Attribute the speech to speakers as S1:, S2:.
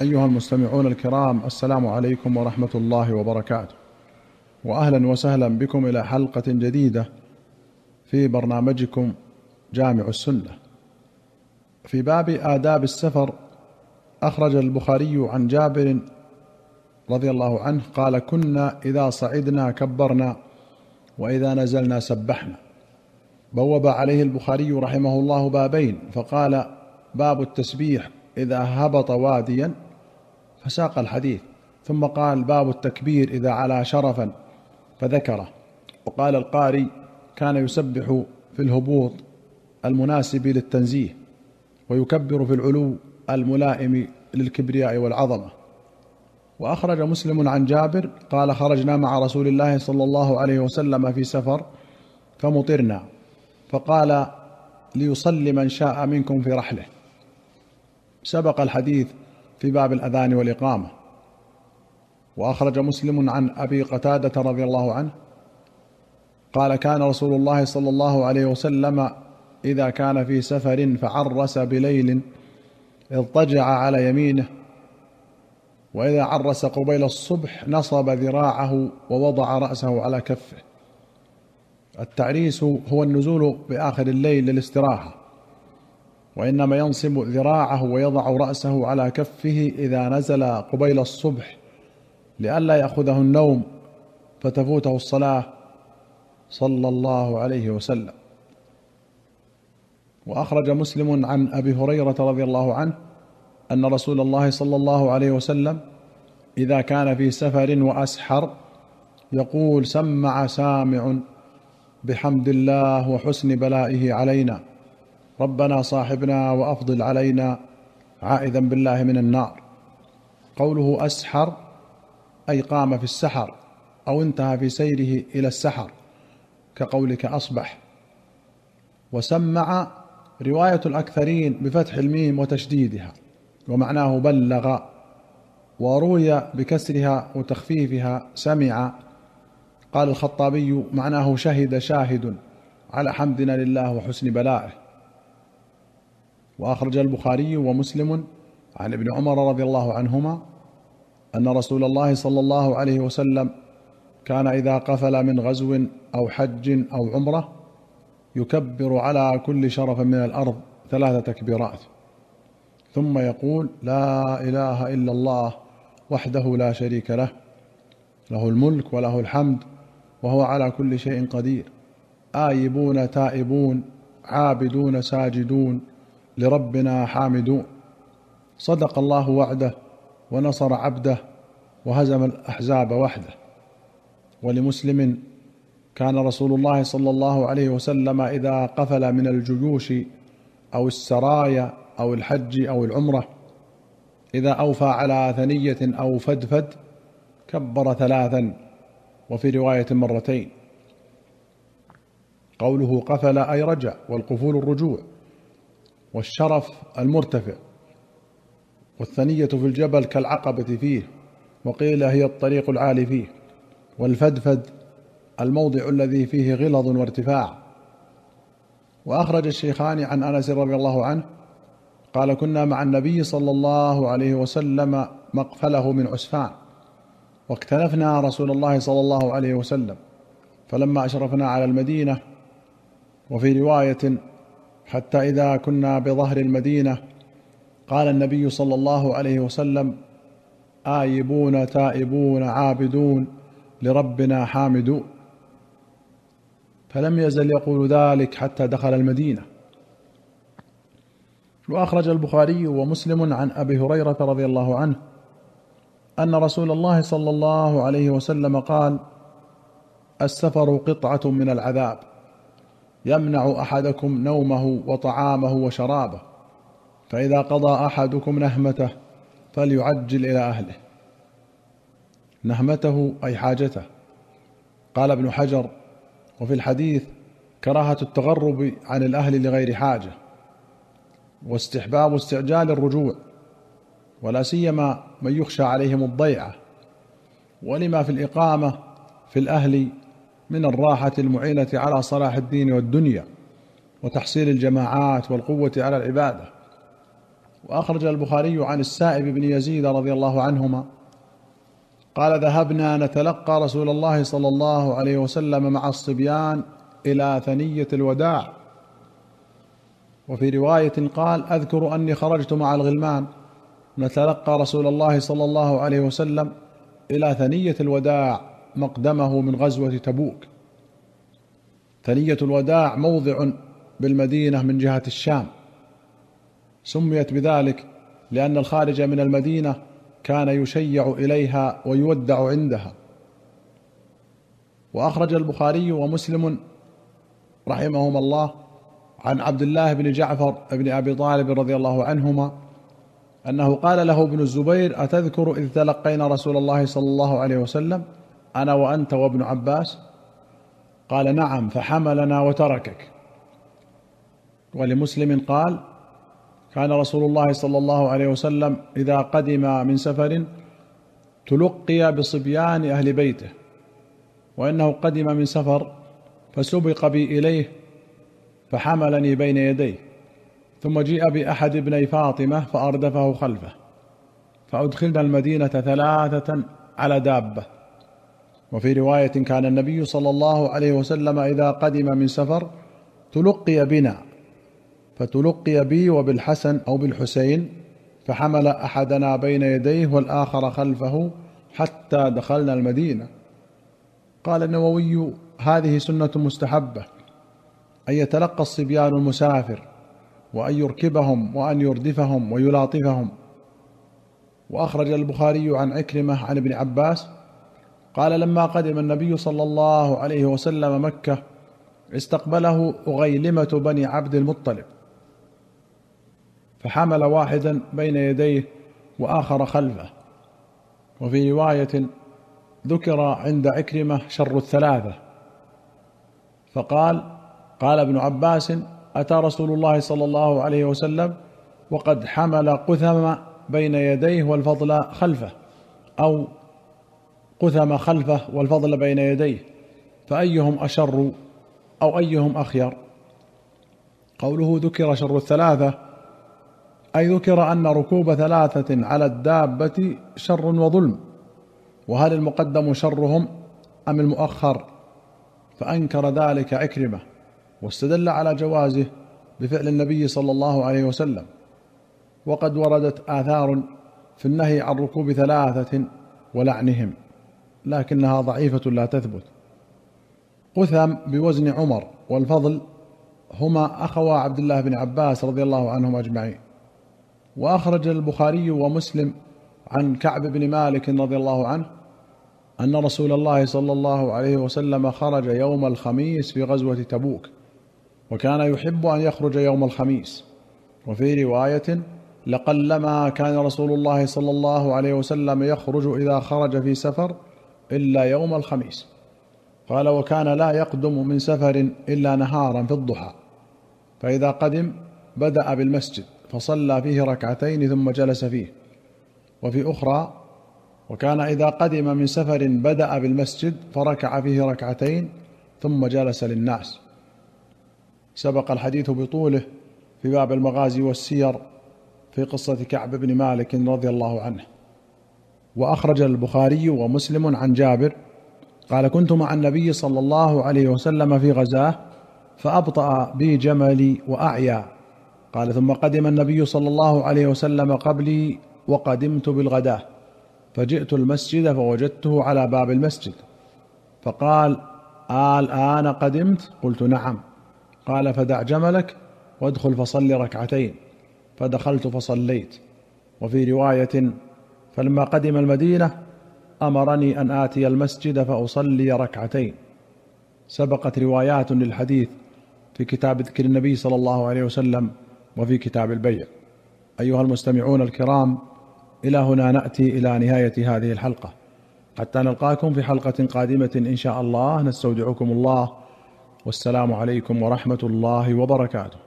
S1: أيها المستمعون الكرام السلام عليكم ورحمة الله وبركاته. وأهلا وسهلا بكم إلى حلقة جديدة في برنامجكم جامع السنة. في باب آداب السفر أخرج البخاري عن جابر رضي الله عنه قال كنا إذا صعدنا كبرنا وإذا نزلنا سبحنا. بوب عليه البخاري رحمه الله بابين فقال باب التسبيح إذا هبط واديا فساق الحديث. ثم قال باب التكبير إذا علا شرفا. فذكره. وقال القاري كان يسبح في الهبوط المناسب للتنزيه ويكبر في العلو الملائم للكبرياء والعظمة. وأخرج مسلم عن جابر قال خرجنا مع رسول الله صلى الله عليه وسلم في سفر فمطرنا فقال ليصلي من شاء منكم في رحله. سبق الحديث في باب الأذان والإقامة. وأخرج مسلم عن أبي قتادة رضي الله عنه قال كان رسول الله صلى الله عليه وسلم إذا كان في سفر فعرس بليل اضطجع على يمينه وإذا عرس قبيل الصبح نصب ذراعه ووضع رأسه على كفه. التعريس هو النزول بآخر الليل للاستراحة. وإنما ينصب ذراعه ويضع رأسه على كفه إذا نزل قبيل الصبح لئلا يأخذه النوم فتفوته الصلاة صلى الله عليه وسلم. وأخرج مسلم عن أبي هريرة رضي الله عنه أن رسول الله صلى الله عليه وسلم إذا كان في سفر وأسحر يقول سمع سامع بحمد الله وحسن بلائه علينا. ربنا صاحبنا وأفضل علينا عائذا بالله من النار. قوله أسحر أي قام في السحر أو انتهى في سيره إلى السحر كقولك أصبح. وسمع رواية الأكثرين بفتح الميم وتشديدها ومعناه بلغ وروي بكسرها وتخفيفها سمع. قال الخطابي معناه شهد شاهد على حمدنا لله وحسن بلائه. وأخرج البخاري ومسلم عن ابن عمر رضي الله عنهما أن رسول الله صلى الله عليه وسلم كان إذا قفل من غزو أو حج أو عمرة يكبر على كل شرف من الأرض ثلاث تكبيرات. ثم يقول لا إله إلا الله وحده لا شريك له له الملك وله الحمد وهو على كل شيء قدير. آيبون تائبون عابدون ساجدون لربنا حامدون صدق الله وعده ونصر عبده وهزم الأحزاب وحده. ولمسلم كان رسول الله صلى الله عليه وسلم إذا قفل من الجيوش أو السرايا أو الحج أو العمرة إذا أوفى على ثنية أو فدفد كبر ثلاثا وفي رواية مرتين. قوله قفل أي رجع والقفول الرجوع. والشرف المرتفع والثنية في الجبل كالعقبة فيه وقيل هي الطريق العالي فيه والفدفد الموضع الذي فيه غلظ وارتفاع. وأخرج الشيخان عن أنس رضي الله عنه قال كنا مع النبي صلى الله عليه وسلم مقفله من عسفان واكتنفنا رسول الله صلى الله عليه وسلم فلما أشرفنا على المدينة وفي رواية حتى إذا كنا بظهر المدينة قال النبي صلى الله عليه وسلم آيبون تائبون عابدون لربنا حامدون فلم يزل يقول ذلك حتى دخل المدينة. وأخرج البخاري ومسلم عن أبي هريرة رضي الله عنه أن رسول الله صلى الله عليه وسلم قال السفر قطعة من العذاب. يمنع أحدكم نومه وطعامه وشرابه فإذا قضى أحدكم نهمته فليعجل إلى أهله. نهمته أي حاجته. قال ابن حجر وفي الحديث كراهة التغرب عن الأهل لغير حاجة واستحباب استعجال الرجوع ولا سيما من يخشى عليهم الضيعة ولما في الإقامة في الأهل من الراحة المعينة على صلاح الدين والدنيا وتحصيل الجماعات والقوة على العبادة. وأخرج البخاري عن السائب بن يزيد رضي الله عنهما قال ذهبنا نتلقى رسول الله صلى الله عليه وسلم مع الصبيان إلى ثنية الوداع. وفي رواية قال أذكر أني خرجت مع الغلمان. نتلقى رسول الله صلى الله عليه وسلم إلى ثنية الوداع. مقدمه من غزوة تبوك. ثنية الوداع موضع بالمدينة من جهة الشام. سميت بذلك لأن الخارج من المدينة كان يشيع إليها ويودع عندها. وأخرج البخاري ومسلم رحمهما الله عن عبد الله بن جعفر بن أبي طالب رضي الله عنهما أنه قال له ابن الزبير أتذكر إذ تلقينا رسول الله صلى الله عليه وسلم أنا وأنت وابن عباس؟ قال نعم فحملنا وتركك. ولمسلم قال كان رسول الله صلى الله عليه وسلم إذا قدم من سفر تلقي بصبيان أهل بيته وإنه قدم من سفر فسبق بي إليه فحملني بين يديه ثم جيء بأحد ابني فاطمة فأردفه خلفه فأدخلنا المدينة ثلاثة على دابة. وفي رواية كان النبي صلى الله عليه وسلم إذا قدم من سفر تلقي بنا فتلقي بي وبالحسن أو بالحسين فحمل أحدنا بين يديه والآخر خلفه حتى دخلنا المدينة. قال النووي هذه سنة مستحبة أن يتلقى الصبيان المسافر وأن يركبهم وأن يردفهم ويلاطفهم. وأخرج البخاري عن عكرمة عن ابن عباس قال لما قدم النبي صلى الله عليه وسلم مكة استقبله أغيلمة بني عبد المطلب فحمل واحدا بين يديه وآخر خلفه. وفي رواية ذكر عند عكرمة شر الثلاثة. فقال قال ابن عباس أتى رسول الله صلى الله عليه وسلم وقد حمل قثم بين يديه والفضل خلفه أو قثم خلفه والفضل بين يديه فأيهم أشر أو أيهم أخير؟ قوله ذكر شر الثلاثة أي ذكر أن ركوب ثلاثة على الدابة شر وظلم وهل المقدم شرهم أم المؤخر؟ فأنكر ذلك عكرمة واستدل على جوازه بفعل النبي صلى الله عليه وسلم. وقد وردت آثار في النهي عن ركوب ثلاثة ولعنهم. لكنها ضعيفة لا تثبت. قثم بوزن عمر والفضل هما أخوا عبد الله بن عباس رضي الله عنهم أجمعين. وأخرج البخاري ومسلم عن كعب بن مالك رضي الله عنه أن رسول الله صلى الله عليه وسلم خرج يوم الخميس في غزوة تبوك وكان يحب أن يخرج يوم الخميس. وفي رواية لقلما كان رسول الله صلى الله عليه وسلم يخرج إذا خرج في سفر إلا يوم الخميس. قال وكان لا يقدم من سفر إلا نهارا في الضحى. فإذا قدم بدأ بالمسجد فصلى فيه ركعتين ثم جلس فيه. وفي أخرى وكان إذا قدم من سفر بدأ بالمسجد فركع فيه ركعتين ثم جلس للناس. سبق الحديث بطوله في باب المغازي والسير في قصة كعب بن مالك رضي الله عنه. وأخرج البخاري ومسلم عن جابر قال كنت مع النبي صلى الله عليه وسلم في غزاة فأبطأ بي جملي وأعيا. قال ثم قدم النبي صلى الله عليه وسلم قبلي وقدمت بالغداة. فجئت المسجد فوجدته على باب المسجد. فقال آلآن قدمت؟ قلت نعم. قال فدع جملك وادخل فصل ركعتين. فدخلت فصليت. وفي رواية فلما قدم المدينة أمرني أن آتي المسجد فأصلي ركعتين. سبقت روايات للحديث في كتاب ذكر النبي صلى الله عليه وسلم وفي كتاب البيع. أيها المستمعون الكرام إلى هنا نأتي إلى نهاية هذه الحلقة. حتى نلقاكم في حلقة قادمة إن شاء الله. نستودعكم الله. والسلام عليكم ورحمة الله وبركاته.